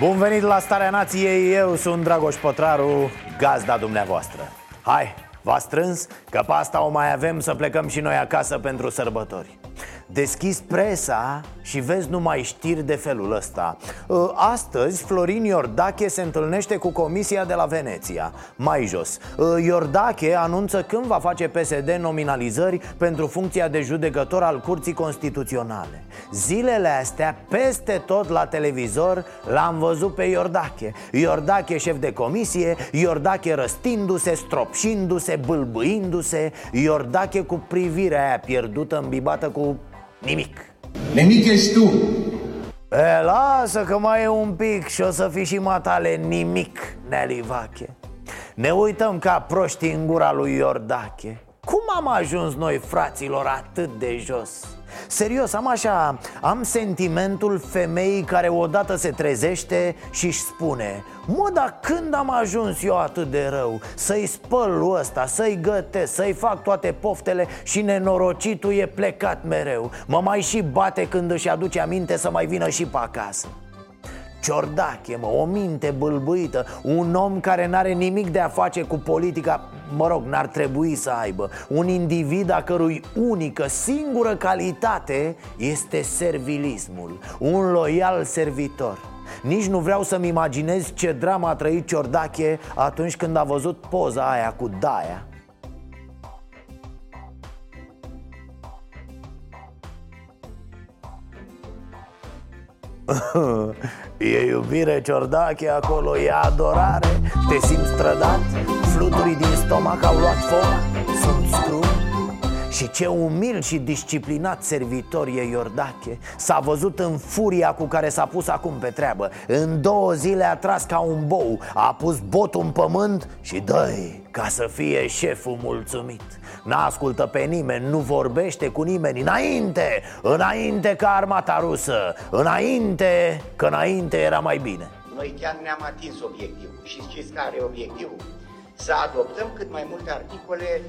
Bun venit la Starea Nației, eu sunt Dragoș Pătraru, gazda dumneavoastră Hai, v-a strâns? Că pe asta o mai avem să plecăm și noi acasă pentru sărbători Deschis presa și vezi numai știri de felul ăsta. Uh, Astăzi Florin Iordache se întâlnește cu comisia de la Veneția. Mai jos. Uh, Iordache anunță când va face PSD nominalizări pentru funcția de judecător al Curții Constituționale. Zilele astea, peste tot la televizor, l-am văzut pe Iordache. Iordache șef de comisie, Iordache răstindu-se, stropșindu-se, bâlbâindu-se. Iordache cu privirea aia pierdută, îmbibată cu nimic. Nimic ești tu. E, lasă că mai e un pic și o să fii și matale nimic, Nelly Vache. Ne uităm ca proști în gura lui Iordache Cum am ajuns noi, fraților, atât de jos? Serios, am așa, am sentimentul femeii care odată se trezește și își spune Mă, dar când am ajuns eu atât de rău? Să-i spăl ăsta, să-i gătesc, să-i fac toate poftele și nenorocitul e plecat mereu Mă mai și bate când își aduce aminte să mai vină și pe acasă Ciordache, mă, o minte bâlbâită Un om care n-are nimic de a face cu politica Mă rog, n-ar trebui să aibă. Un individ a cărui unică, singură calitate Este servilismul Un loial servitor. Nici nu vreau să-mi imaginez ce drama a trăit Ciordache atunci când a văzut poza aia cu Daia E iubire ciordache acolo, e adorare Te simți strădat? Fluturii din stomac au luat foc? Sunt scrum? Și ce umil și disciplinat servitor e Iordache S-a văzut în furia cu care s-a pus acum pe treabă În două zile a tras ca un bou A pus botul în pământ și dă ca să fie șeful mulțumit N-ascultă pe nimeni, nu vorbește cu nimeni Înainte, înainte ca armata rusă Înainte, că înainte era mai bine Noi chiar ne-am atins obiectivul și știți care e obiectivul? Să adoptăm cât mai multe articole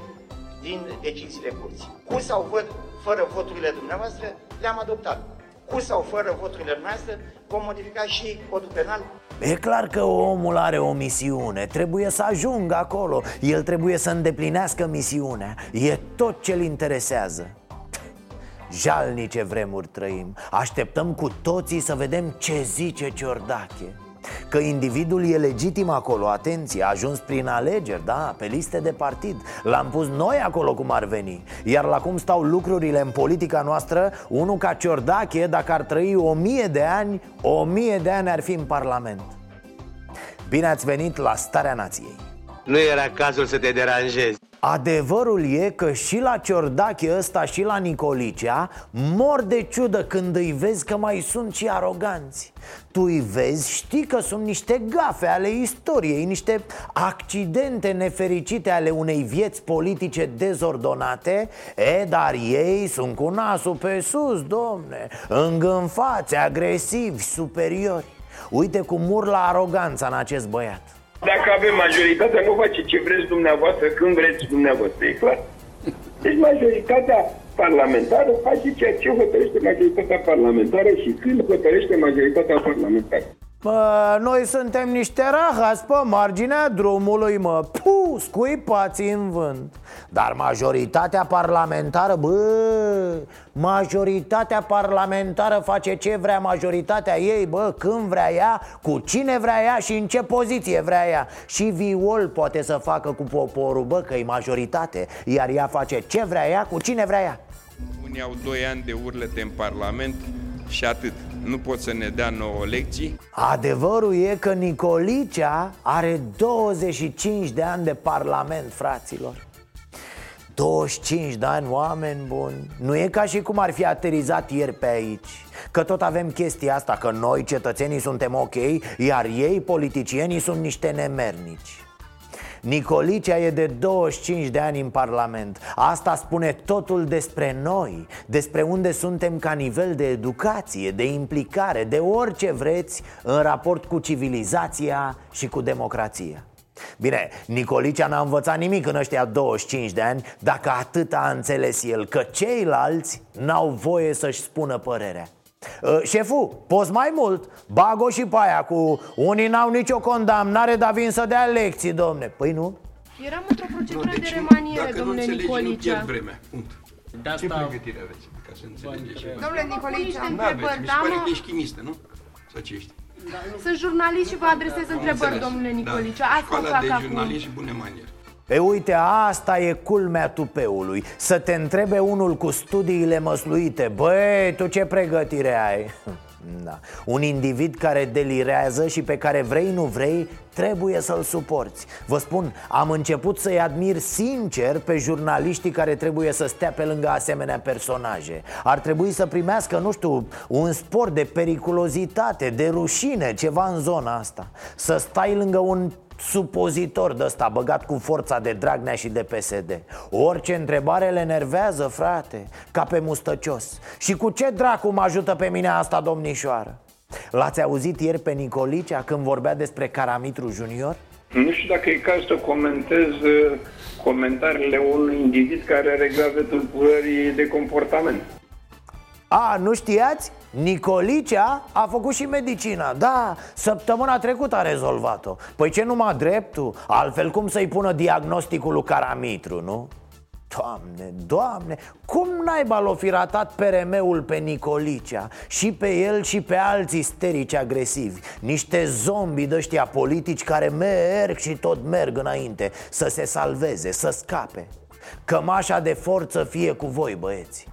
din deciziile curții. Cu sau vot, fără voturile dumneavoastră, le-am adoptat. Cu sau fără voturile noastre, vom modifica și codul penal. E clar că omul are o misiune Trebuie să ajungă acolo El trebuie să îndeplinească misiunea. E tot ce-l interesează. Jalnice vremuri trăim Așteptăm cu toții să vedem ce zice Ciordache Că individul e legitim acolo, atenție, a ajuns prin alegeri, da, pe liste de partid. L-am pus noi acolo cum ar veni. Iar la cum stau lucrurile în politica noastră Unul ca Ciordache, dacă ar trăi o mie de ani O mie de ani ar fi în Parlament. Bine ați venit la Starea Nației Nu era cazul să te deranjezi. Adevărul e că și la Ciordache ăsta și la Nicolicea Mor de ciudă când îi vezi că mai sunt și aroganți. Tu îi vezi, știi că sunt niște gafe ale istoriei Niște accidente nefericite ale unei vieți politice dezordonate. E, dar ei sunt cu nasul pe sus, domne Îngânfați, agresivi, superiori. Uite cum urlă aroganța în acest băiat Dacă avem majoritatea, nu face ce vreți dumneavoastră, când vreți dumneavoastră, e clar. Deci majoritatea parlamentară face ceea ce hotărăște majoritatea parlamentară și când hotărăște majoritatea parlamentară. Bă, noi suntem niște rahați pe marginea drumului, mă. Puh, scuipați în vânt. Dar majoritatea parlamentară, bă Majoritatea parlamentară face ce vrea majoritatea ei, bă Când vrea ea, cu cine vrea ea și în ce poziție vrea ea. Și viol poate să facă cu poporul, bă, că e majoritate Iar ea face ce vrea ea, cu cine vrea ea. Unii au doi ani de urlete în Parlament și atât. Nu pot să ne dea nouă lecții. Adevărul e că Nicolicea are 25 de ani de parlament, fraților 25 de ani, oameni buni Nu e ca și cum ar fi aterizat ieri pe aici Că tot avem chestia asta Că noi cetățenii suntem ok Iar ei, politicienii, sunt niște nemernici Nicolicea e de 25 de ani în Parlament. Asta spune totul despre noi Despre unde suntem ca nivel de educație, de implicare De orice vreți în raport cu civilizația și cu democrația. Bine, Nicolicea n-a învățat nimic în ăștia 25 de ani Dacă atât a înțeles el Că ceilalți n-au voie să-și spună părerea. Uh, șeful, poți mai mult Bago și pe aia cu Unii n-au nicio condamnare, dar vin să dea lecții, domne Păi nu? Eram într-o procedură de remaniere, dacă domnule nu înțelegi, Nicolicea. nu pierd vremea. Punct. De Ce asta pregătire aveți ca să înțelegeți? Domnule Nicolicea, Nu aveți, mi se pare că ești chimistă, nu? Sau ce ești? sunt jurnalist și vă adresez Am întrebări, înțeles. domnule Nicolicea. Da. Asta Școala fac de acum. jurnalist și bune maniere. E uite, asta e culmea tupeului Să te întrebe unul cu studiile măsluite Băi, tu ce pregătire ai? Da. Un individ care delirează și pe care vrei nu vrei Trebuie să-l suporți Vă spun, am început să-i admir sincer Pe jurnaliștii care trebuie să stea pe lângă asemenea personaje Ar trebui să primească, nu știu, un spor de periculozitate De rușine, ceva în zona asta Să stai lângă un supozitor de ăsta băgat cu forța de Dragnea și de PSD Orice întrebare le enervează, frate, ca pe mustăcios Și cu ce dracu mă ajută pe mine asta, domnișoară? L-ați auzit ieri pe Nicolicea când vorbea despre Caramitru Junior? Nu știu dacă e caz să comentez uh, comentariile unui individ care are grave tulburări de comportament. A, nu știați? Nicolicea a făcut și medicina. Da, săptămâna trecută a rezolvat-o. Păi ce numai dreptul? Altfel cum să-i pună diagnosticul lui Caramitru, nu? Doamne, doamne, cum naiba l-o fi ratat PRM-ul pe Nicolicea Și pe el și pe alți isterici agresivi? Niște zombi de ăștia politici care merg și tot merg înainte Să se salveze, să scape. Cămașa de forță fie cu voi, băieți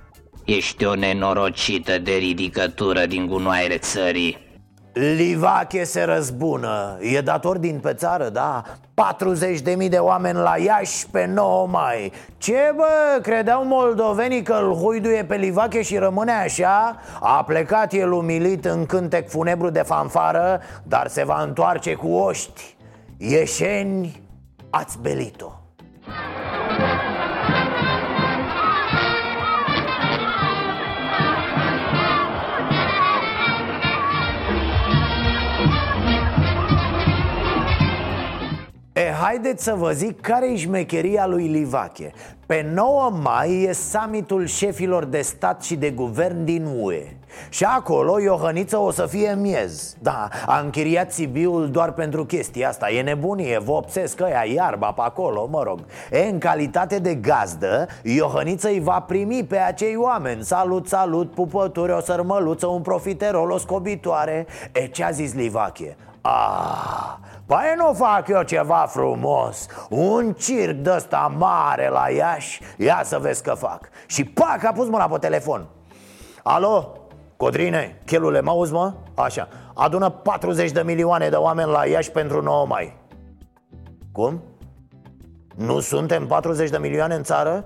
Ești o nenorocită de ridicătură din gunoaiele țării. Livache se răzbună. E dator din pe țară, da? 40.000 de oameni la Iași pe 9 mai. Ce bă, credeau moldovenii că îl huiduie pe Livache și rămâne așa? A plecat el umilit în cântec funebru de fanfară Dar se va întoarce cu oști. Ieșeni, ați belit-o haideți să vă zic care e șmecheria lui Livache. Pe 9 mai e summitul șefilor de stat și de guvern din UE Și acolo Iohăniță o să fie miez. Da, a închiriat Sibiul doar pentru chestia asta. E nebunie, vopsesc ăia, iarba pe acolo, mă rog. E, în calitate de gazdă, Iohăniță îi va primi pe acei oameni. Salut, salut, pupături, o sărmăluță, un profiterol, o scobitoare. E, ce a zis Livache? Ah, Păi nu fac eu ceva frumos. Un circ de ăsta mare la Iași. Ia să vezi că fac. Și pac, a pus mâna pe telefon. Alo, Codrine, chelule, mă auzi, mă? Așa, adună 40 de milioane de oameni la Iași pentru 9 mai. Cum? Nu suntem 40 de milioane în țară?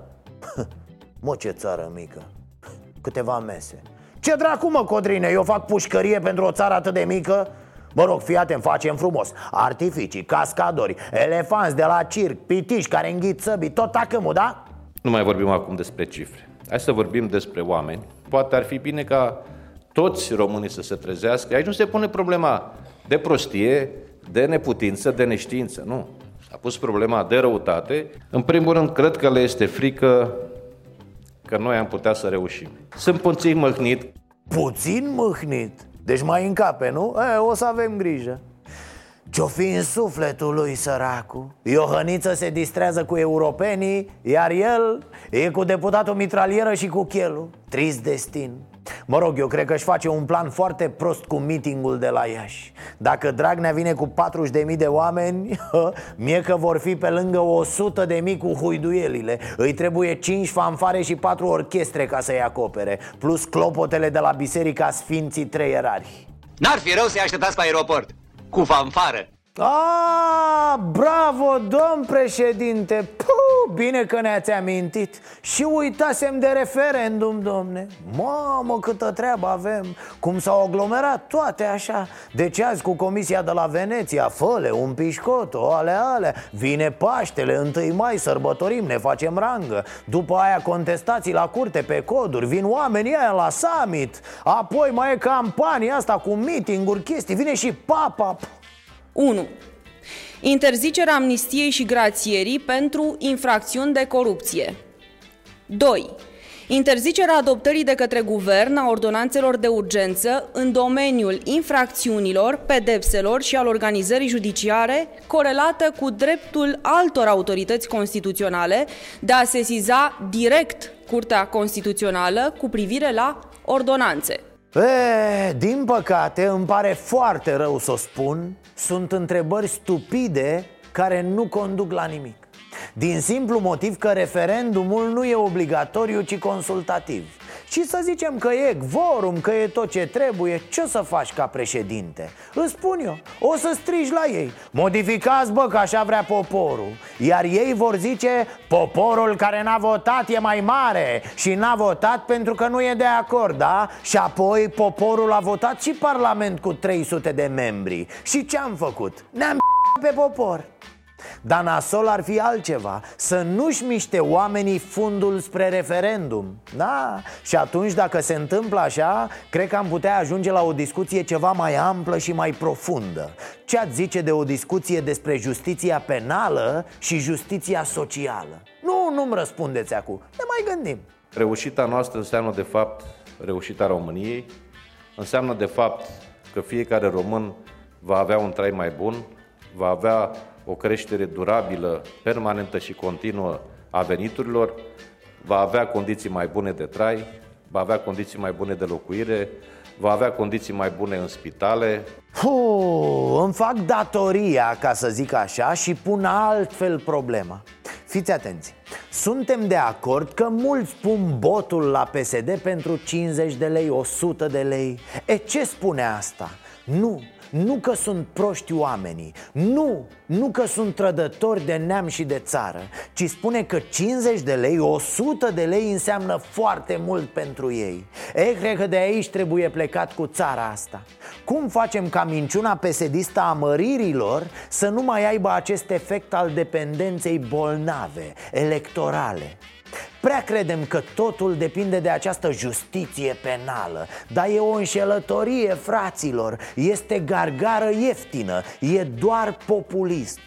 Mă, ce țară mică. Câteva mese. Ce dracu, mă, Codrine, eu fac pușcărie pentru o țară atât de mică? Mă rog, fii atent, facem frumos Artificii, cascadori, elefanți de la circ, pitiși care înghit săbii Tot acâmul, da? Nu mai vorbim acum despre cifre. Hai să vorbim despre oameni. Poate ar fi bine ca toți românii să se trezească. Aici nu se pune problema de prostie, de neputință, de neștiință, nu. S-a pus problema de răutate. În primul rând, cred că le este frică că noi am putea să reușim. Sunt puțin măhnit. Puțin mâhnit Deci mai încape, nu? E, o să avem grijă. Ce-o fi în sufletul lui săracu? Iohăniță se distrează cu europenii Iar el e cu deputatul mitralieră și cu chelul. Trist destin Mă rog, eu cred că își face un plan foarte prost cu meetingul de la Iași. Dacă Dragnea vine cu 40.000 de oameni Mie că vor fi pe lângă 100.000 cu huiduielile. Îi trebuie 5 fanfare și 4 orchestre ca să-i acopere Plus clopotele de la Biserica Sfinții Trei Erari. N-ar fi rău să-i așteptați pe aeroport Cu fanfară. A, bravo, domn președinte! Puh, Bine că ne-ați amintit. Și uitasem de referendum, domne. Mamă, câtă treabă avem. Cum s-au aglomerat toate așa. Deci azi cu comisia de la Veneția Făle, un pișcoto, ale ale. Vine Paștele, întâi mai sărbătorim, ne facem rangă. După aia contestații la curte pe coduri Vin oamenii aia la summit. Apoi mai e campania asta cu meeting-uri, chestii. Vine și papa. 1. Interzicerea amnistiei și grațierii pentru infracțiuni de corupție. 2. Interzicerea adoptării de către guvern a ordonanțelor de urgență în domeniul infracțiunilor, pedepselor și al organizării judiciare corelată cu dreptul altor autorități constituționale de a sesiza direct Curtea Constituțională cu privire la ordonanțe. E, din păcate, îmi pare foarte rău să o spun Sunt întrebări stupide care nu conduc la nimic. Din simplu motiv că referendumul nu e obligatoriu, ci consultativ și să zicem că e quorum, că e tot ce trebuie Ce o să faci ca președinte? Îți spun eu, o să strigi la ei Modificați bă, că așa vrea poporul Iar ei vor zice Poporul care n-a votat e mai mare Și n-a votat pentru că nu e de acord, da? Și apoi poporul a votat și parlament cu 300 de membri Și ce am făcut? Ne-am pe popor dar nasol ar fi altceva Să nu-și miște oamenii fundul spre referendum. Da, și atunci dacă se întâmplă așa Cred că am putea ajunge la o discuție ceva mai amplă și mai profundă. Ce ați zice de o discuție despre justiția penală și justiția socială? Nu, nu-mi răspundeți acum, ne mai gândim. Reușita noastră înseamnă de fapt reușita României. Înseamnă de fapt că fiecare român va avea un trai mai bun Va avea o creștere durabilă, permanentă și continuă a veniturilor, va avea condiții mai bune de trai, va avea condiții mai bune de locuire, va avea condiții mai bune în spitale. Puh, îmi fac datoria, ca să zic așa, și pun altfel problema. Fiți atenți, suntem de acord că mulți pun botul la PSD pentru 50 de lei, 100 de lei E ce spune asta? Nu, nu că sunt proști oamenii Nu, nu că sunt trădători de neam și de țară Ci spune că 50 de lei, 100 de lei înseamnă foarte mult pentru ei. E, cred că de aici trebuie plecat cu țara asta. Cum facem ca minciuna pesedistă a măririlor Să nu mai aibă acest efect al dependenței bolnave, electorale Prea credem că totul depinde de această justiție penală. Dar e o înșelătorie, fraților. Este gargară ieftină. E doar populism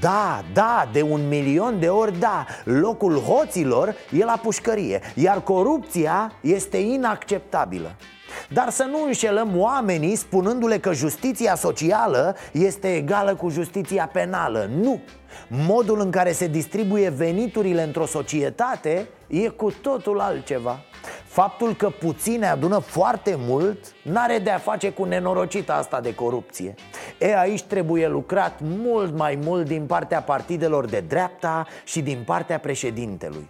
da, da, de un milion de ori da. Locul hoților e la pușcărie Iar corupția este inacceptabilă dar să nu înșelăm oamenii spunându-le că justiția socială este egală cu justiția penală. Nu! Modul în care se distribuie veniturile într-o societate e cu totul altceva. Faptul că puține adună foarte mult N-are de-a face cu nenorocita asta de corupție. E, aici trebuie lucrat mult mai mult din partea partidelor de dreapta și din partea președintelui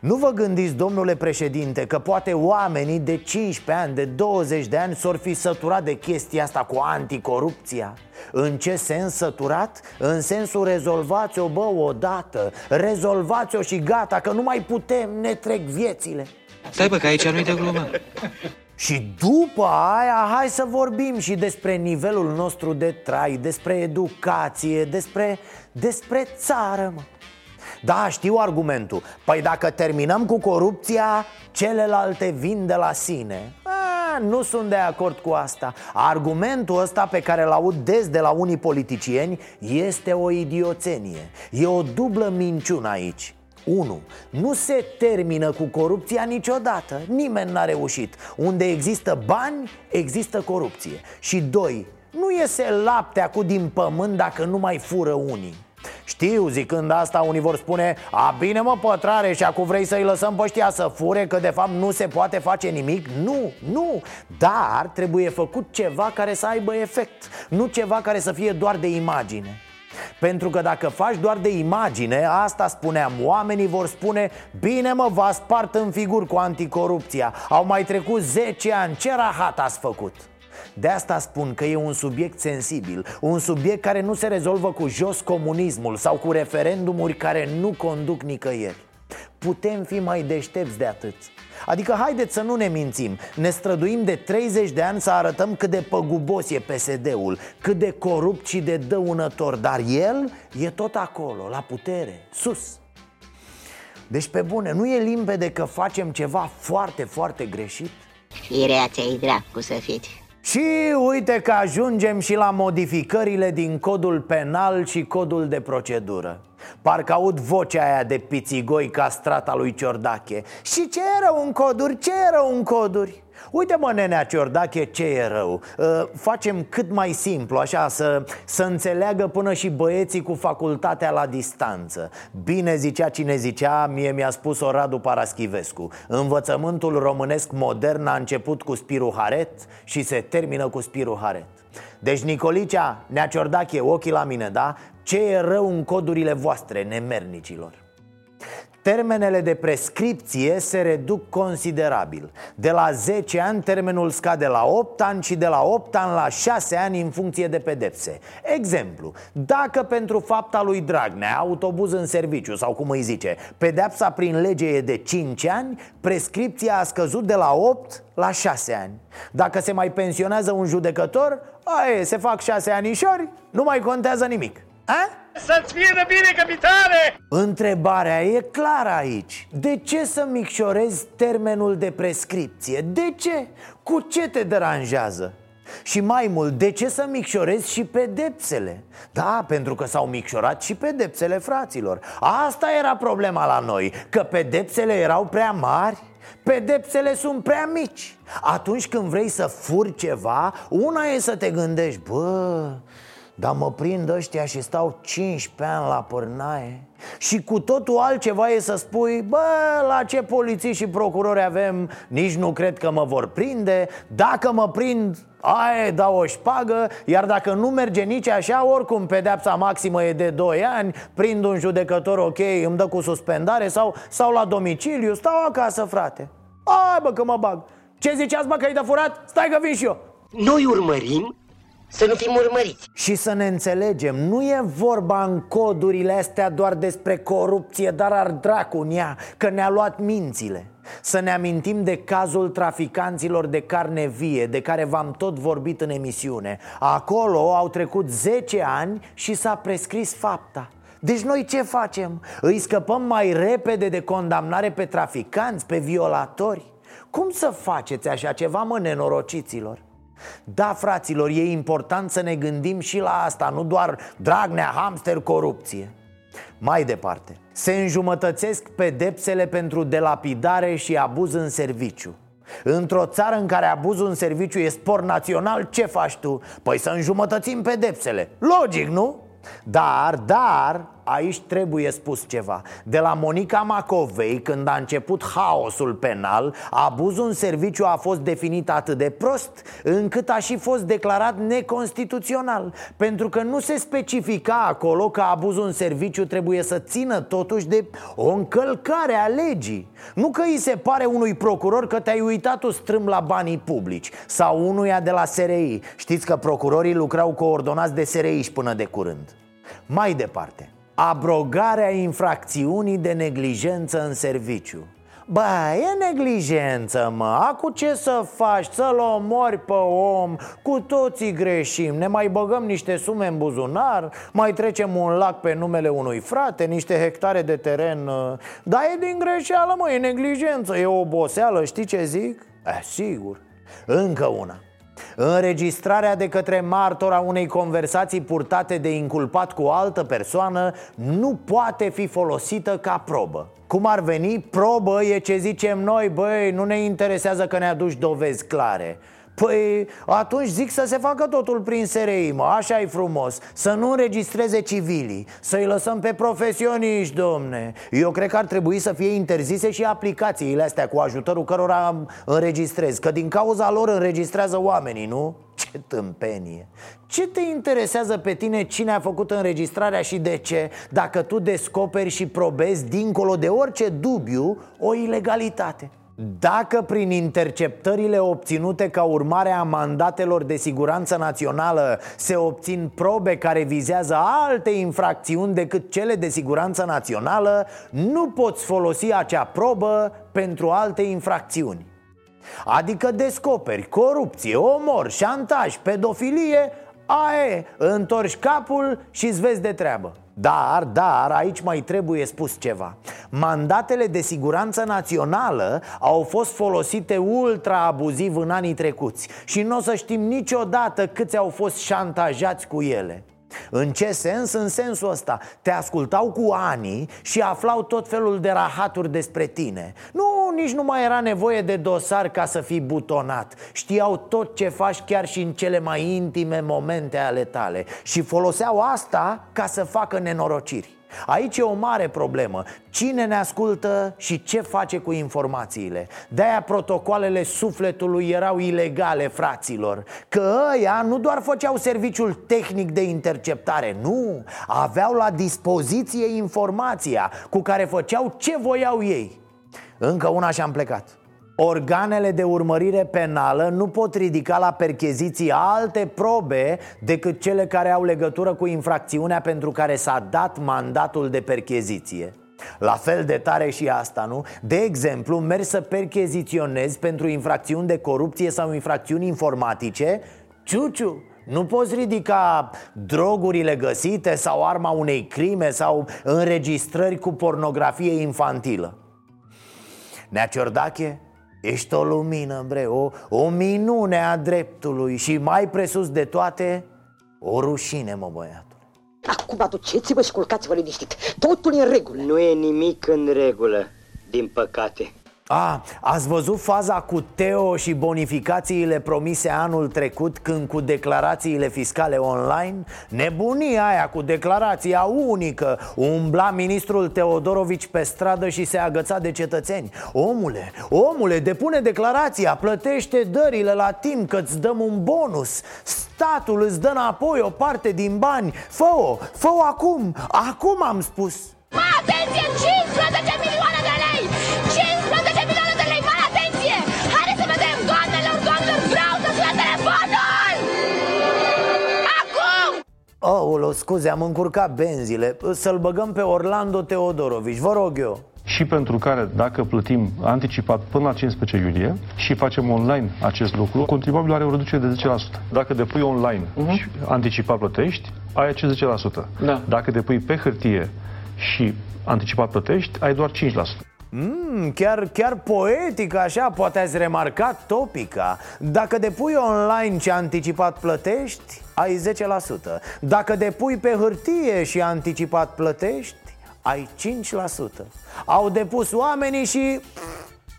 nu vă gândiți, domnule președinte, că poate oamenii de 15 ani, de 20 de ani s-or fi săturat de chestia asta cu anticorupția? În ce sens săturat? În sensul rezolvați-o, bă, odată Rezolvați-o și gata, că nu mai putem, ne trec viețile Stai bă, că aici nu-i de glumă și după aia, hai să vorbim și despre nivelul nostru de trai, despre educație, despre, despre țară, mă da, știu argumentul. Păi dacă terminăm cu corupția, celelalte vin de la sine. A, Nu sunt de acord cu asta. Argumentul ăsta pe care l aud des de la unii politicieni Este o idioțenie E o dublă minciună aici. 1. Nu se termină cu corupția niciodată. Nimeni n-a reușit. Unde există bani, există corupție. Și 2. Nu iese laptea cu din pământ dacă nu mai fură unii știu, zicând asta, unii vor spune A, bine mă, pătrare, și acum vrei să-i lăsăm pe ăștia să fure Că de fapt nu se poate face nimic? Nu, nu. Dar trebuie făcut ceva care să aibă efect Nu ceva care să fie doar de imagine. Pentru că dacă faci doar de imagine, asta spuneam, oamenii vor spune Bine mă, v-a spart în figur cu anticorupția. Au mai trecut 10 ani, ce rahat ați făcut? De asta spun că e un subiect sensibil Un subiect care nu se rezolvă cu jos comunismul Sau cu referendumuri care nu conduc nicăieri. Putem fi mai deștepți de atât. Adică haideți să nu ne mințim. Ne străduim de 30 de ani să arătăm cât de păgubos e PSD-ul Cât de corupt și de dăunător. Dar el e tot acolo, la putere, sus. Deci pe bune, nu e limpede că facem ceva foarte, foarte greșit? Firea ți-ai dracu să fiți și uite că ajungem și la modificările din codul penal și codul de procedură Parcă aud vocea aia de pițigoi castrata lui Ciordache Și ce e rău în coduri? Ce e rău în coduri? Uite mă, nenea Ciordache, ce e rău uh, Facem cât mai simplu, așa, să, să înțeleagă până și băieții cu facultatea la distanță Bine zicea cine zicea, mie mi-a spus-o Radu Paraschivescu Învățământul românesc modern a început cu Spiru Haret și se termină cu Spiru Haret deci Nicolicea, Nea Ciordache, ochii la mine, da? Ce e rău în codurile voastre, nemernicilor? Termenele de prescripție se reduc considerabil. De la 10 ani termenul scade la 8 ani și de la 8 ani la 6 ani în funcție de pedepse. Exemplu, dacă pentru fapta lui Dragnea, autobuz în serviciu sau cum îi zice Pedepsa prin lege e de 5 ani, prescripția a scăzut de la 8 la 6 ani. Dacă se mai pensionează un judecător, aie, se fac 6 anișori, nu mai contează nimic a? Să-ți fie de bine, capitane! Întrebarea e clară aici De ce să micșorezi termenul de prescripție? De ce? Cu ce te deranjează? Și mai mult, de ce să micșorezi și pedepsele? Da, pentru că s-au micșorat și pedepsele fraților Asta era problema la noi, că pedepsele erau prea mari Pedepsele sunt prea mici Atunci când vrei să furi ceva, una e să te gândești Bă, dar mă prind ăștia și stau 15 ani la pârnaie Și cu totul altceva e să spui Bă, la ce poliții și procurori avem? Nici nu cred că mă vor prinde. Dacă mă prind, aia dau o șpagă Iar dacă nu merge nici așa Oricum pedeapsa maximă e de 2 ani Prind un judecător ok, îmi dă cu suspendare Sau, sau la domiciliu, stau acasă frate. Ai bă că mă bag. Ce ziceați bă că ai de furat? Stai că vin și eu. Noi urmărim să nu fim urmăriți Și să ne înțelegem, nu e vorba în codurile astea doar despre corupție Dar ar dracu în ea, că ne-a luat mințile Să ne amintim de cazul traficanților de carne vie De care v-am tot vorbit în emisiune Acolo au trecut 10 ani și s-a prescris fapta deci noi ce facem? Îi scăpăm mai repede de condamnare pe traficanți, pe violatori? Cum să faceți așa ceva, mă, nenorociților? Da, fraților, e important să ne gândim și la asta Nu doar Dragnea, hamster, corupție Mai departe Se înjumătățesc pedepsele pentru delapidare și abuz în serviciu Într-o țară în care abuzul în serviciu e spor național, ce faci tu? Păi să înjumătățim pedepsele Logic, nu? Dar, dar, aici trebuie spus ceva. De la Monica Macovei, când a început haosul penal Abuzul în serviciu a fost definit atât de prost Încât a și fost declarat neconstituțional. Pentru că nu se specifica acolo că abuzul în serviciu trebuie să țină totuși de o încălcare a legii. Nu că îi se pare unui procuror că te-ai uitat tu strâm la banii publici Sau unuia de la SRI Știți că procurorii lucrau coordonați de SRI până de curând. Mai departe, abrogarea infracțiunii de neglijență în serviciu. Bă, e neglijență, mă, acu ce să faci, să-l omori pe om. Cu toții greșim, ne mai băgăm niște sume în buzunar Mai trecem un lac pe numele unui frate, niște hectare de teren uh, Dar e din greșeală, mă, e neglijență, e oboseală, știi ce zic? Eh, sigur. Încă una Înregistrarea de către martor a unei conversații purtate de inculpat cu o altă persoană nu poate fi folosită ca probă. Cum ar veni, probă e ce zicem noi, băi, nu ne interesează că ne aduci dovezi clare Păi atunci zic să se facă totul prin SRI, mă, așa e frumos. Să nu înregistreze civilii, să-i lăsăm pe profesioniști, domne. Eu cred că ar trebui să fie interzise și aplicațiile astea cu ajutorul cărora înregistrez Că din cauza lor înregistrează oamenii, nu? Ce tâmpenie. Ce te interesează pe tine cine a făcut înregistrarea și de ce? Dacă tu descoperi și probezi dincolo de orice dubiu o ilegalitate Dacă prin interceptările obținute ca urmare a mandatelor de siguranță națională se obțin probe care vizează alte infracțiuni decât cele de siguranță națională, nu poți folosi acea probă pentru alte infracțiuni. Adică descoperi corupție, omor, șantaj, pedofilie, ae, întorci capul și îți vezi de treabă. Dar, dar, aici mai trebuie spus ceva Mandatele de siguranță națională au fost folosite ultra abuziv în anii trecuți Și nu o să știm niciodată câți au fost șantajați cu ele în ce sens? În sensul ăsta. Te ascultau cu ani și aflau tot felul de rahaturi despre tine. Nu, nici nu mai era nevoie de dosar ca să fii butonat. Știau tot ce faci chiar și în cele mai intime momente ale tale. Și foloseau asta ca să facă nenorociri Aici e o mare problemă. Cine ne ascultă și ce face cu informațiile? De-aia protocoalele sufletului erau ilegale, fraților. Că ăia nu doar făceau serviciul tehnic de interceptare Nu, aveau la dispoziție informația Cu care făceau ce voiau ei. Încă una și-am plecat Organele de urmărire penală nu pot ridica la percheziții alte probe decât cele care au legătură cu infracțiunea pentru care s-a dat mandatul de percheziție. La fel de tare și asta, nu? De exemplu, mergi să percheziționezi pentru infracțiuni de corupție sau infracțiuni informatice Ciuciu, nu poți ridica drogurile găsite sau arma unei crime sau înregistrări cu pornografie infantilă Nea Ciordache, Ești o lumină, bre, o, o minune a dreptului Și mai presus de toate, o rușine, mă băiatul Acum aduceți-vă și culcați-vă liniștit. Totul e în regulă. Nu e nimic în regulă, din păcate a, ați văzut faza cu Teo și bonificațiile promise anul trecut când cu declarațiile fiscale online? Nebunia aia cu declarația unică. Umbla ministrul Teodorovici pe stradă și se agăța de cetățeni. Omule, omule, depune declarația, plătește dările la timp că îți dăm un bonus. Statul îți dă înapoi o parte din bani. Fă-o, fă-o acum, acum am spus. Atenție, 15 milioane de lei! Acum! Oh, scuze, am încurcat benzile Să-l băgăm pe Orlando Teodorovici, vă rog eu și pentru care, dacă plătim anticipat până la 15 iulie și facem online acest lucru, contribuabilul are o reducere de 10%. Dacă depui online uh-huh. și anticipat plătești, ai acest 10%. Da. Dacă depui pe hârtie și anticipat plătești, ai doar 5%. Mm, chiar, chiar poetic așa, poate ați remarcat topica. Dacă depui online și anticipat plătești, ai 10% Dacă depui pe hârtie și anticipat plătești, ai 5% Au depus oamenii și...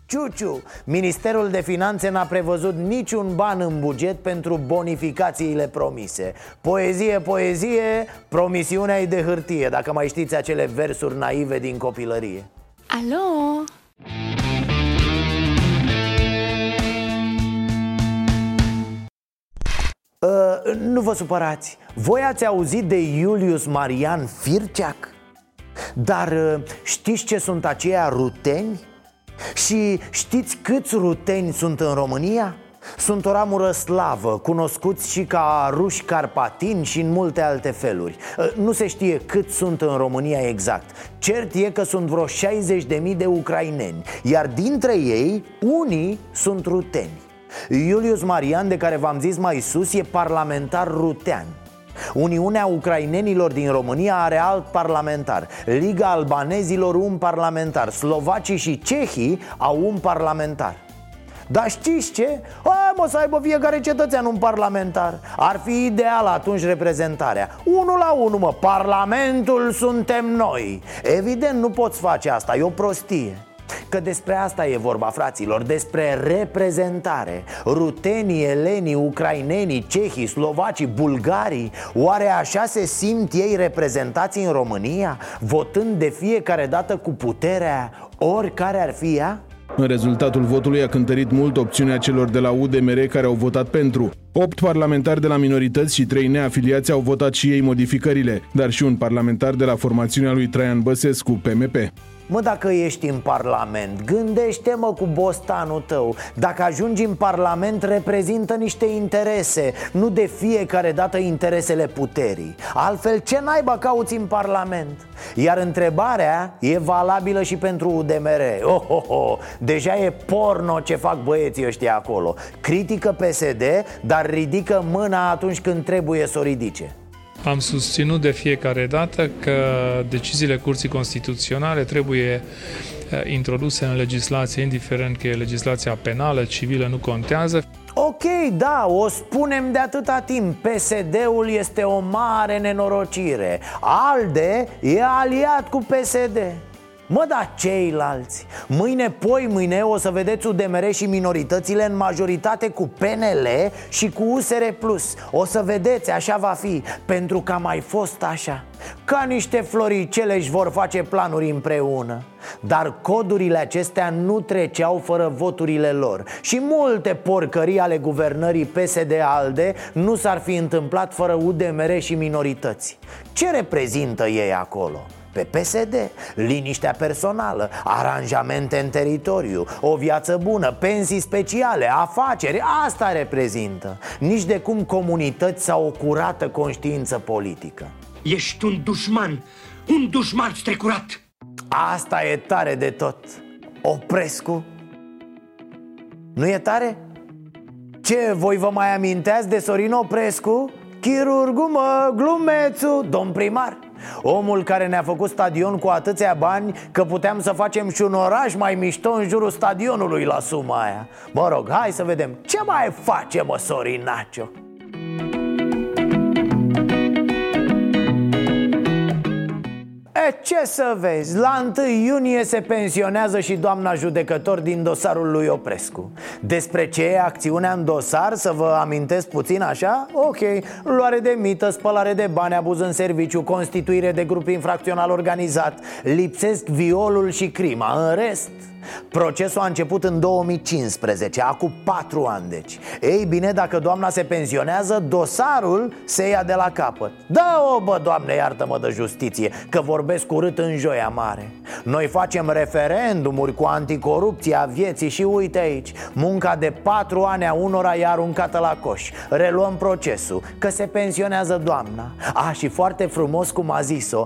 Ciuciu, Ministerul de Finanțe n-a prevăzut niciun ban în buget pentru bonificațiile promise. Poezie, poezie, promisiunea e de hârtie Dacă mai știți acele versuri naive din copilărie Alo? Uh, nu vă supărați Voi ați auzit de Iulius Marian Firceac? Dar uh, știți ce sunt aceia ruteni? Și știți câți ruteni sunt în România? Sunt o ramură slavă, cunoscuți și ca ruși carpatini și în multe alte feluri. Uh, Nu se știe cât sunt în România exact. Cert e că sunt vreo 60.000 de ucraineni Iar dintre ei, unii sunt ruteni. Iulius Marian, de care v-am zis mai sus, e parlamentar rutean. Uniunea Ucrainenilor din România are alt parlamentar. Liga Albanezilor un parlamentar. Slovacii și Cehii au un parlamentar dar știți ce? Hai mă să aibă fiecare cetățean un parlamentar Ar fi ideal atunci reprezentarea Unul la unul mă, parlamentul suntem noi Evident nu poți face asta, e o prostie Că despre asta e vorba, fraților, despre reprezentare Rutenii, elenii, ucrainenii, cehii, slovacii, bulgarii Oare așa se simt ei reprezentați în România? Votând de fiecare dată cu puterea, oricare ar fi ea? În rezultatul votului a cântărit mult opțiunea celor de la UDMR care au votat pentru. Opt parlamentari de la minorități și trei neafiliați au votat și ei modificările, dar și un parlamentar de la formațiunea lui Traian Băsescu, PMP. Mă, dacă ești în parlament, gândește-mă cu bostanul tău Dacă ajungi în parlament, reprezintă niște interese Nu de fiecare dată interesele puterii Altfel, ce naiba cauți în parlament? Iar întrebarea e valabilă și pentru UDMR oh, oh, oh. Deja e porno ce fac băieții ăștia acolo Critică PSD, dar ridică mâna atunci când trebuie să o ridice am susținut de fiecare dată că deciziile Curții Constituționale trebuie eh, introduse în legislație, indiferent că e legislația penală, civilă, nu contează. Ok, da, o spunem de atâta timp. PSD-ul este o mare nenorocire. ALDE e aliat cu PSD Mă, da ceilalți? Mâine, poi mâine o să vedeți UDMR și minoritățile în majoritate cu PNL și cu USR Plus. O să vedeți, așa va fi Pentru că a mai fost așa. Ca niște floricele își vor face planuri împreună. Dar codurile acestea nu treceau fără voturile lor. Și multe porcării ale guvernării PSD-ALDE nu s-ar fi întâmplat fără UDMR și minorități. Ce reprezintă ei acolo? Pe PSD, liniștea personală, aranjamente în teritoriu, o viață bună, pensii speciale, afaceri, asta reprezintă. Nici de cum comunități sau o curată conștiință politică. Ești un dușman, un dușman strecurat. Asta e tare de tot. Oprescu. Nu e tare? Ce, voi vă mai aminteați de Sorin Oprescu? Chirurgul, mă, glumețul, domn primar Omul care ne-a făcut stadion cu atâția bani Că puteam să facem și un oraș mai mișto în jurul stadionului la suma aia Mă rog, hai să vedem Ce mai face, mă, Sorinacio? E, ce să vezi, la 1 iunie se pensionează și doamna judecător din dosarul lui Oprescu. Despre ce e acțiunea în dosar, să vă amintesc puțin așa? Ok, luare de mită, spălare de bani, abuz în serviciu, constituire de grup infracțional organizat. Lipsesc violul și crima, în rest Procesul a început în 2015, acum 4 ani deci. Ei bine, dacă doamna se pensionează, dosarul se ia de la capăt. Da, o bă, doamne, iartă-mă de justiție, că vorbesc urât în joia mare. Noi facem referendumuri cu anticorupția vieții și uite aici Munca de 4 ani a unora e aruncată la coș. Reluăm procesul, că se pensionează doamna. A, și foarte frumos cum a zis-o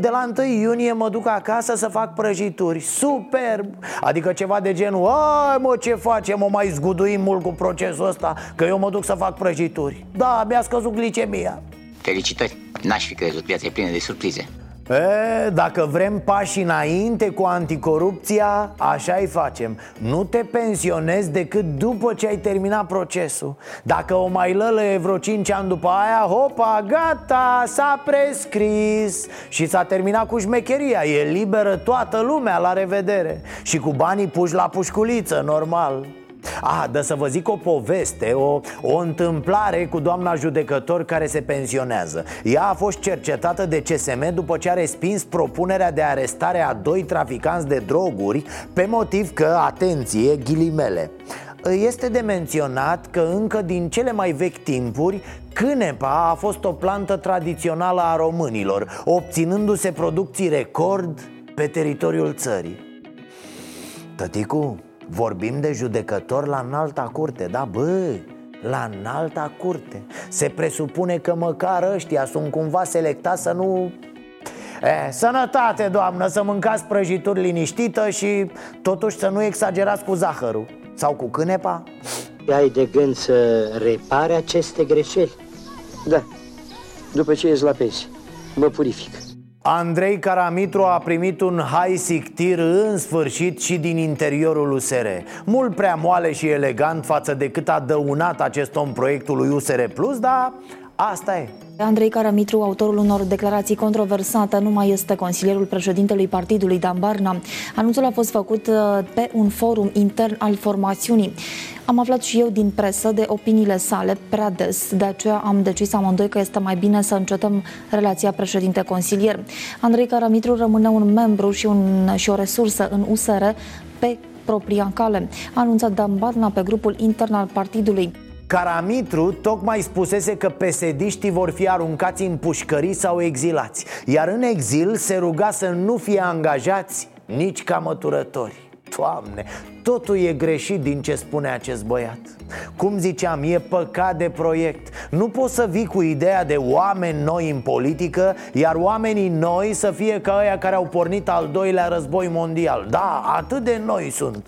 De la 1 iunie mă duc acasă să fac prăjituri. Superb! Adică ceva de genul Ai mă ce facem, mă mai zguduim mult cu procesul ăsta Că eu mă duc să fac prăjituri. Da, mi-a scăzut glicemia. Felicitări, n-aș fi crezut, viața e plină de surprize E, dacă vrem pași înainte cu anticorupția, așa îi facem. Nu te pensionezi decât după ce ai terminat procesul. Dacă o mai lălăie vreo 5 ani după aia, hopa, gata, s-a prescris. Și s-a terminat cu șmecheria, e liberă toată lumea, la revedere. Și cu banii puși la pușculiță, normal Ah, dă să vă zic o poveste, o, o întâmplare cu doamna judecător care se pensionează. Ea a fost cercetată de CSM după ce a respins propunerea de arestare a doi traficanți de droguri Pe motiv că, atenție, ghilimele este de menționat că încă din cele mai vechi timpuri Cânepa a fost o plantă tradițională a românilor Obținându-se producții record pe teritoriul țării. Tăticu, Vorbim de judecător la înalta curte, da, bă, la înalta curte. Se presupune că măcar ăștia sunt cumva selectați să nu... E, sănătate, doamnă, să mâncați prăjituri liniștită și totuși să nu exagerați cu zahărul Sau cu cânepa. Ai de gând să repare aceste greșeli? Da, după ce ies la pensie, mă purific Andrei Caramitru a primit un hai sictir în sfârșit și din interiorul USR Mult prea moale și elegant față de cât a dăunat acest om proiectului USR Plus, dar asta e Andrei Caramitru, autorul unor declarații controversate, nu mai este consilierul președintelui partidului Dan Barna. Anunțul a fost făcut uh, pe un forum intern al formațiunii. Am aflat și eu din presă de opiniile sale prea des, de aceea am decis amândoi că este mai bine să încetăm relația președinte-consilier. Andrei Caramitru rămâne un membru și, un, și o resursă în USR pe propria cale, a anunțat Dan Barna pe grupul intern al partidului. Caramitru tocmai spusese că pesediștii vor fi aruncați în pușcării sau exilați Iar în exil se ruga să nu fie angajați nici ca măturători. Doamne, totul e greșit din ce spune acest băiat. Cum ziceam, e păcat de proiect. Nu poți să vii cu ideea de oameni noi în politică Iar oamenii noi să fie ca ăia care au pornit al doilea război mondial. Da, atât de noi sunt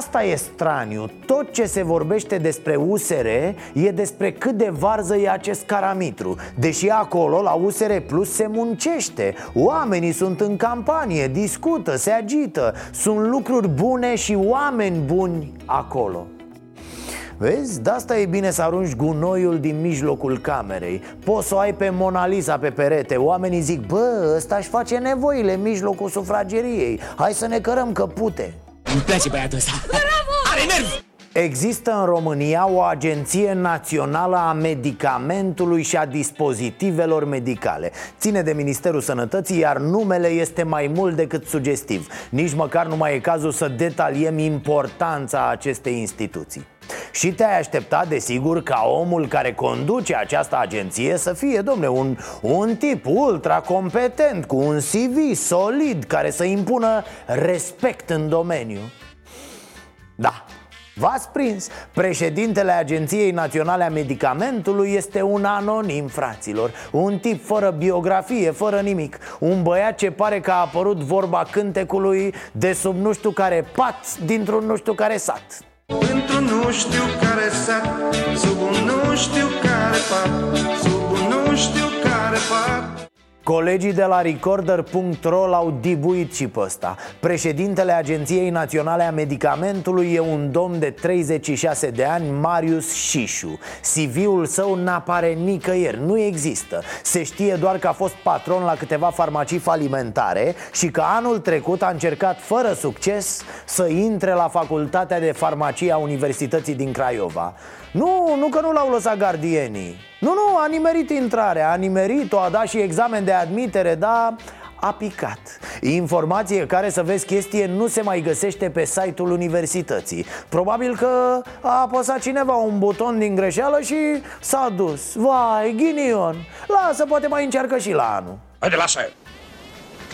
Asta e straniu. Tot ce se vorbește despre USR e despre cât de varză e acest caramitru. Deși acolo, la USR Plus, se muncește. Oamenii sunt în campanie, discută, se agită. Sunt lucruri bune și oameni buni acolo. Vezi, de asta e bine să arunci gunoiul din mijlocul camerei. Poți să o ai pe Mona Lisa pe perete. Oamenii zic, bă, ăsta își face nevoile în mijlocul sufrageriei. Hai să ne cărăm căpute Îmi place băiatul ăsta Bravo! Are nervi! Există în România o agenție națională a medicamentului și a dispozitivelor medicale Ține de Ministerul Sănătății, iar numele este mai mult decât sugestiv Nici măcar nu mai e cazul să detaliem importanța acestei instituții și te-ai aștepta, desigur, ca omul care conduce această agenție să fie, domne, un, un tip ultra competent, cu un CV solid, care să impună respect în domeniu. Da, V-ați prins, președintele Agenției Naționale a Medicamentului este un anonim, fraților. Un tip fără biografie, fără nimic. Un băiat ce pare că a apărut vorba cântecului de sub nu știu care pat dintr-un nu știu care sat Într-un nu știu care sat Sub un nu știu care pat Sub un nu știu care pat Colegii de la Recorder.ro l-au dibuit și pe ăsta. Președintele Agenției Naționale a Medicamentului e un domn de 36 de ani, Marius Șișu. CV-ul său n-apare nicăieri, nu există. Se știe doar că a fost patron la câteva farmacii falimentare Și că anul trecut a încercat fără succes să intre la Facultatea de Farmacie a Universității din Craiova nu, nu că nu l-au lăsat gardienii. Nu, nu, a nimerit intrarea, a nimerit-o, a dat și examen de admitere, dar a picat. Informație care, să vezi chestie, nu se mai găsește pe site-ul universității. Probabil că a apăsat cineva un buton din greșeală și s-a dus. Vai, ghinion, lasă, poate mai încearcă și la anul. Haide, lasă!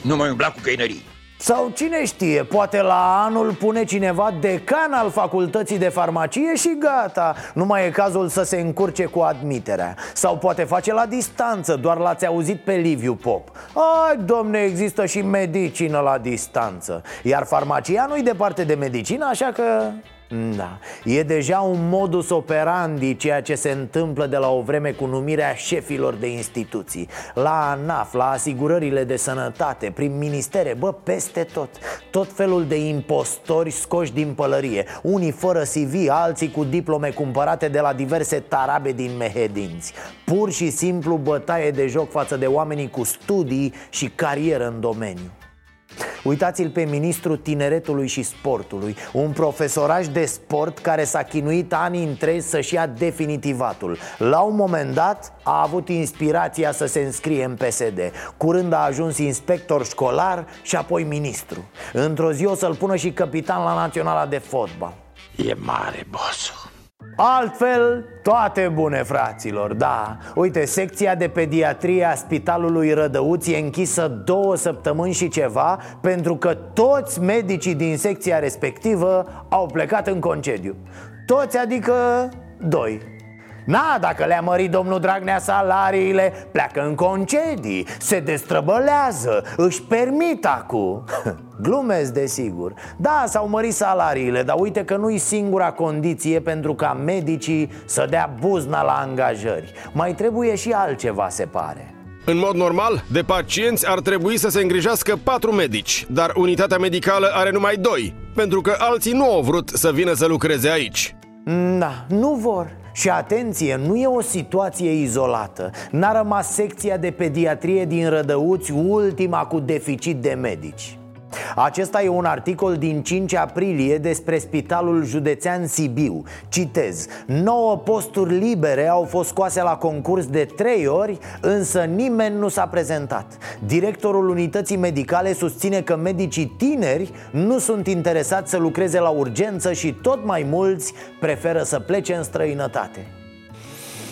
Nu mai umbla cu găinării sau cine știe, poate la anul pune cineva decan al facultății de farmacie și gata. Nu mai e cazul să se încurce cu admiterea. Sau poate face la distanță, doar l-ați auzit pe Liviu Pop. Ai, domne, există și medicină la distanță. Iar farmacia nu-i departe de medicină, așa că da, e deja un modus operandi ceea ce se întâmplă de la o vreme cu numirea șefilor de instituții. La ANAF, la asigurările de sănătate, prin ministere, bă, peste tot. Tot felul de impostori scoși din pălărie. Unii fără CV, alții cu diplome cumpărate de la diverse tarabe din mehedinți. Pur și simplu bătaie de joc față de oamenii cu studii și carieră în domeniu Uitați-l pe ministrul tineretului și sportului Un profesoraj de sport care s-a chinuit ani întregi să-și ia definitivatul. La un moment dat a avut inspirația să se înscrie în PSD Curând a ajuns inspector școlar și apoi ministru. Într-o zi o să-l pună și capitan la Naționala de Fotbal. E mare, bossul Altfel, toate bune, fraților, da. Uite, secția de pediatrie a Spitalului Rădăuți e închisă două săptămâni și ceva Pentru că toți medicii din secția respectivă au plecat în concediu. Toți, adică doi Na, dacă le-a mărit domnul Dragnea salariile, pleacă în concedii, se destrăbălează, își permit acum Glumesc, desigur Da, s-au mărit salariile, dar uite că nu-i singura condiție pentru ca medicii să dea buzna la angajări Mai trebuie și altceva, se pare în mod normal, de pacienți ar trebui să se îngrijească patru medici, dar unitatea medicală are numai doi, pentru că alții nu au vrut să vină să lucreze aici. Da, nu vor. Și atenție, nu e o situație izolată. N-a rămas secția de pediatrie din Rădăuți ultima cu deficit de medici acesta e un articol din 5 aprilie despre Spitalul Județean Sibiu Citez 9 posturi libere au fost scoase la concurs de 3 ori Însă nimeni nu s-a prezentat Directorul unității medicale susține că medicii tineri nu sunt interesați să lucreze la urgență Și tot mai mulți preferă să plece în străinătate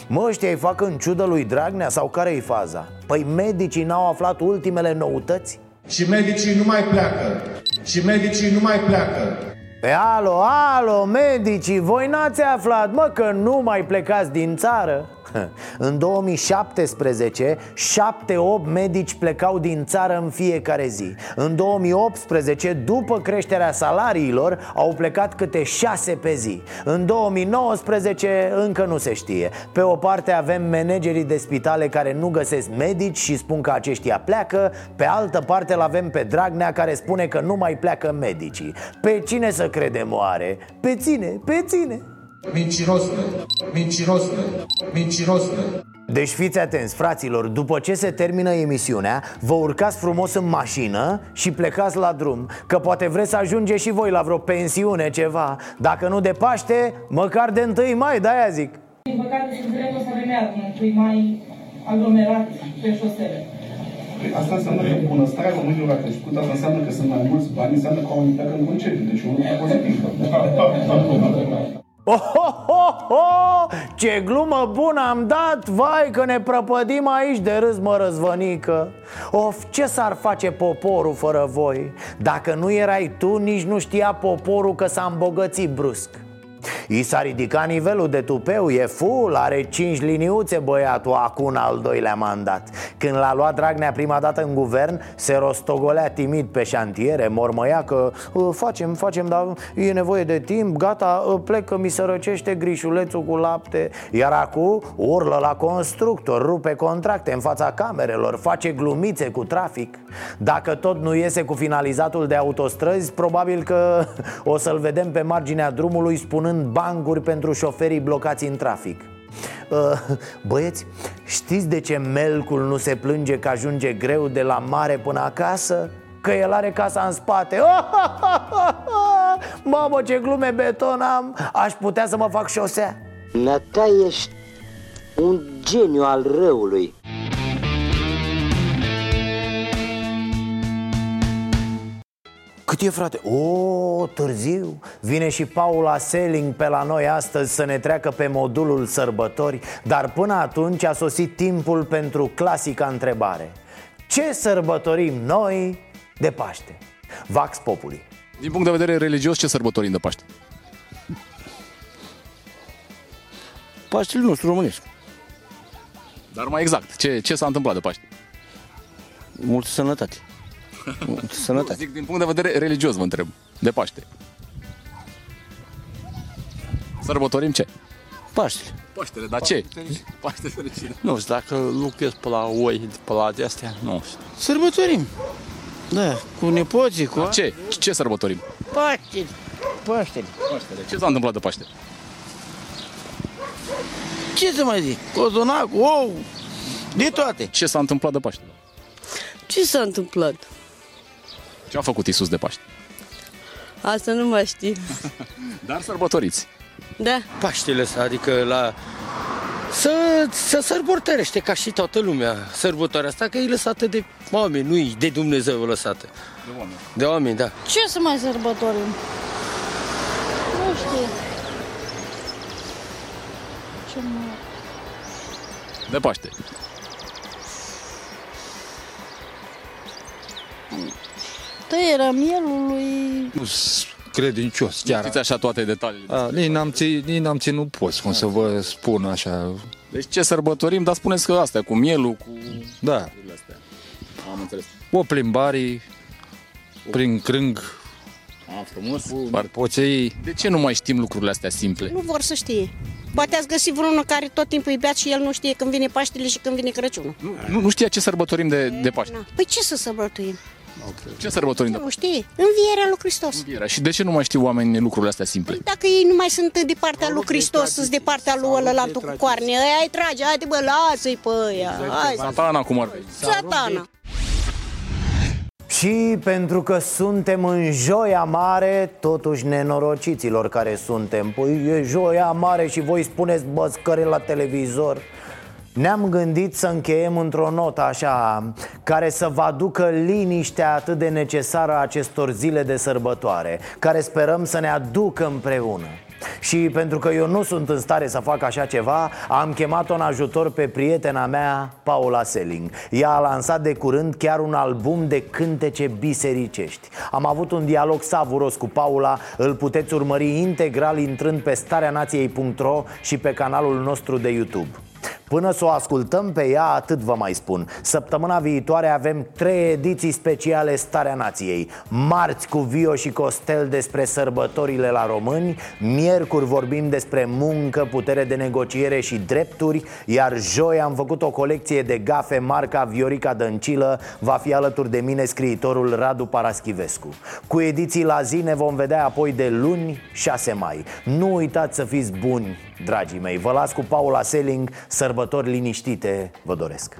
Mă, ăștia îi fac în ciudă lui Dragnea sau care-i faza? Păi medicii n-au aflat ultimele noutăți? Și medicii nu mai pleacă. Și medicii nu mai pleacă. Pe alo, alo, medicii, voi n-ați aflat, mă, că nu mai plecați din țară? În 2017, 7-8 medici plecau din țară în fiecare zi. În 2018, după creșterea salariilor, au plecat câte 6 pe zi. În 2019, încă nu se știe. Pe o parte avem managerii de spitale care nu găsesc medici și spun că aceștia pleacă. Pe altă parte îl avem pe Dragnea care spune că nu mai pleacă medicii. Pe cine să credem oare? Pe ține, pe ține Mincinosul, mincinosul, mincinosul. Deci fiți atenți, fraților, după ce se termină emisiunea Vă urcați frumos în mașină și plecați la drum Că poate vreți să ajungeți și voi la vreo pensiune, ceva Dacă nu de Paște, măcar de 1 mai, de-aia zic Din păcate, și o să remeargă în mai aglomerat pe șosele. Păi Asta înseamnă că bunăstarea românilor a crescut, asta înseamnă că sunt mai mulți bani, înseamnă că oamenii pleacă în concediu. Deci e un lucru pozitiv. Oh, oh, oh, oh! Ce glumă bună am dat Vai că ne prăpădim aici de râs mă răzvănică Of, ce s-ar face poporul fără voi? Dacă nu erai tu, nici nu știa poporul că s-a îmbogățit brusc I s-a ridicat nivelul de tupeu, e full, are 5 liniuțe băiatul acum în al doilea mandat. Când l-a luat Dragnea prima dată în guvern, se rostogolea timid pe șantiere, mormăia că "Uh, facem, facem, dar e nevoie de timp, gata, uh, plec că mi se răcește grișulețul cu lapte. Iar acum urlă la constructor, rupe contracte în fața camerelor, face glumițe cu trafic. Dacă tot nu iese cu finalizatul de autostrăzi, probabil că o să-l vedem pe marginea drumului spunând bancuri pentru șoferii blocați în trafic Uh, Băieți, știți de ce Melcul nu se plânge că ajunge greu de la mare până acasă? Că el are casa în spate Mamă, ce glume beton am Aș putea să mă fac șosea Nata, ești un geniu al răului. Cât e, frate? O, târziu Vine și Paula Selling pe la noi astăzi să ne treacă pe modulul sărbători Dar până atunci a sosit timpul pentru clasica întrebare Ce sărbătorim noi de Paște? Vax Populi Din punct de vedere religios, ce sărbătorim de Paște? Paștele nostru românesc. Dar mai exact, ce, ce s-a întâmplat de Paște? Multă sănătate. Multă Nu, sănătate. zic din punct de vedere religios, vă întreb, de Paște. Sărbătorim ce? Paștele. Paștele, dar ce? Paște fericire. Nu știu, dacă lucrez pe la oi, pe la de-astea, nu știu. Sărbătorim. Da, cu nepoții, cu... Ce? Ce sărbătorim? Paștele. Paștele. Paștele. Ce s-a întâmplat de Paște? Ce să mai zic? Cozonac, ou, de toate. Ce s-a întâmplat de Paște? Ce s-a întâmplat? Ce a făcut Isus de Paște? Asta nu mai știu. Dar sărbătoriți. Da. Paștele ăsta, adică la... Să, să sărbătorește ca și toată lumea sărbătoarea asta, că e lăsată de oameni, nu de Dumnezeu lăsată. De oameni. De oameni, da. Ce să mai sărbătorim? Nu știu. Ce mai... De Paște. Tăierea mielului... Nu sunt credincios chiar. Știți așa toate detaliile. A, nici n-am, țin, nici n-am ținut post, cum să vă spun așa. Deci ce sărbătorim, dar spuneți că astea, cu mielul, cu... Da. Astea. Am înțeles. O plimbare prin crâng, A, frumos. poței. De ce nu mai știm lucrurile astea simple? Nu vor să știe. Poate ați găsit vreunul care tot timpul e beat și el nu știe când vine Paștele și când vine Crăciunul. Nu, nu știa ce sărbătorim de, de Paște. Păi ce să sărbătorim? Ce sărbătorim de Nu știe. Învierea lui Hristos. Paște? Și de ce nu mai știu oamenii lucrurile astea simple? Dacă ei nu mai sunt de partea lui Hristos, sunt de partea lui ălălaltul cu coarne, ăia îi trage, haide bă, lasă-i pe ăia, hai, Satana cum ar fi. satana. Și pentru că suntem în joia mare, totuși nenorociților care suntem Păi e joia mare și voi spuneți băscări la televizor ne-am gândit să încheiem într-o notă așa Care să vă aducă liniștea atât de necesară acestor zile de sărbătoare Care sperăm să ne aducă împreună. Și pentru că eu nu sunt în stare să fac așa ceva Am chemat-o în ajutor pe prietena mea, Paula Selling Ea a lansat de curând chiar un album de cântece bisericești. Am avut un dialog savuros cu Paula Îl puteți urmări integral intrând pe stareanației.ro și pe canalul nostru de YouTube Până să o ascultăm pe ea, atât vă mai spun. Săptămâna viitoare avem trei ediții speciale Starea Nației. Marți cu Vio și Costel despre sărbătorile la români Miercuri vorbim despre muncă, putere de negociere și drepturi Iar joi am făcut o colecție de gafe marca Viorica Dăncilă Va fi alături de mine scriitorul Radu Paraschivescu. Cu ediții la zi ne vom vedea apoi de luni 6 mai. Nu uitați să fiți buni, dragii mei Vă las cu Paula Selling, sărbători liniștite vă doresc